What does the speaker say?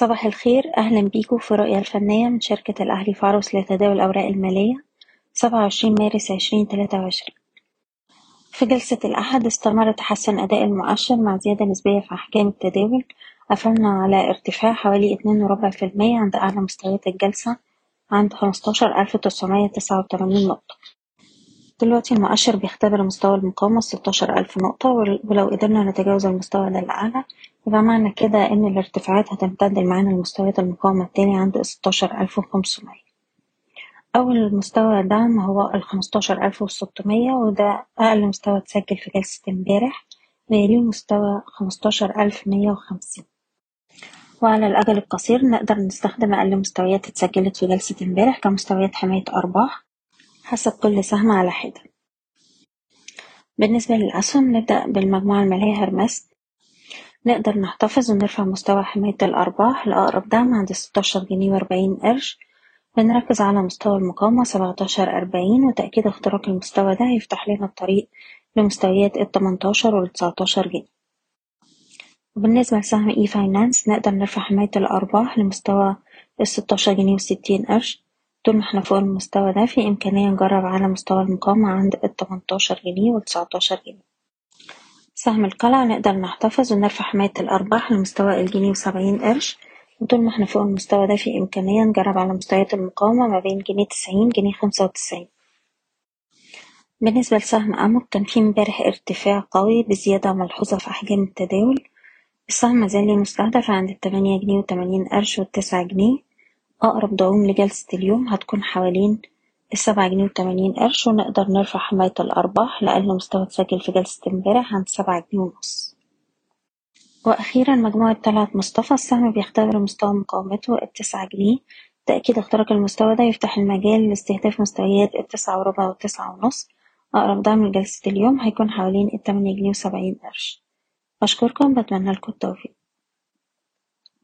صباح الخير أهلا بيكم في رؤية الفنية من شركة الأهلي فاروس لتداول الأوراق المالية سبعة وعشرين مارس عشرين تلاتة وعشرين. في جلسة الأحد استمر تحسن أداء المؤشر مع زيادة نسبية في أحجام التداول. قفلنا على ارتفاع حوالي اتنين وربع في المية عند أعلى مستويات الجلسة عند خمستاشر ألف تسعمية تسعة وتمانين نقطة. دلوقتي المؤشر بيختبر مستوى المقاومة ستاشر ألف نقطة ولو قدرنا نتجاوز المستوى ده الأعلى يبقى معنى كده إن الارتفاعات هتمتد معانا لمستويات المقاومة التاني عند ستاشر ألف وخمسمية. أول مستوى دعم هو الخمستاشر ألف وستمية وده أقل مستوى اتسجل في جلسة امبارح ويليه مستوى خمستاشر ألف مية وخمسين. وعلى الأجل القصير نقدر نستخدم أقل مستويات اتسجلت في جلسة امبارح كمستويات حماية أرباح. حسب كل سهم على حدة. بالنسبة للأسهم نبدأ بالمجموعة المالية هرمس نقدر نحتفظ ونرفع مستوى حماية الأرباح. لأقرب دعم عند ستاشر جنيه وأربعين قرش. بنركز على مستوى المقاومة سبعتاشر أربعين وتأكيد اختراق المستوى ده هيفتح لنا الطريق لمستويات التمنتاشر والتسعتاشر جنيه. وبالنسبة لسهم e-finance نقدر نرفع حماية الأرباح لمستوى الستاشر جنيه وستين قرش. طول ما إحنا فوق المستوى ده في إمكانية نجرب على مستوى المقاومة عند التمنتاشر جنيه والتسعتاشر جنيه. سهم القلعة نقدر نحتفظ ونرفع حماية الأرباح لمستوى الجنيه وسبعين قرش. وطول ما إحنا فوق المستوى ده في إمكانية نجرب على مستويات المقاومة ما بين جنيه تسعين جنيه خمسة وتسعين. بالنسبة لسهم أموك كان في امبارح ارتفاع قوي بزيادة ملحوظة في أحجام التداول. السهم مازال مستهدف عند التمانية جنيه وتمانين قرش والتسعة جنيه. أقرب دعوم لجلسة اليوم هتكون حوالين السبعة جنيه وتمانين قرش ونقدر نرفع حماية الأرباح لأقل مستوى اتسجل في جلسة امبارح عند سبعة جنيه ونص. وأخيرا مجموعة طلعت مصطفى السهم بيختبر مستوى مقاومته التسعة جنيه. تأكيد اختراق المستوى ده يفتح المجال لاستهداف مستويات التسعة وربع والتسعة ونص. أقرب دعم لجلسة اليوم هيكون حوالين التمانية جنيه وسبعين قرش. أشكركم بتمنى لكم التوفيق.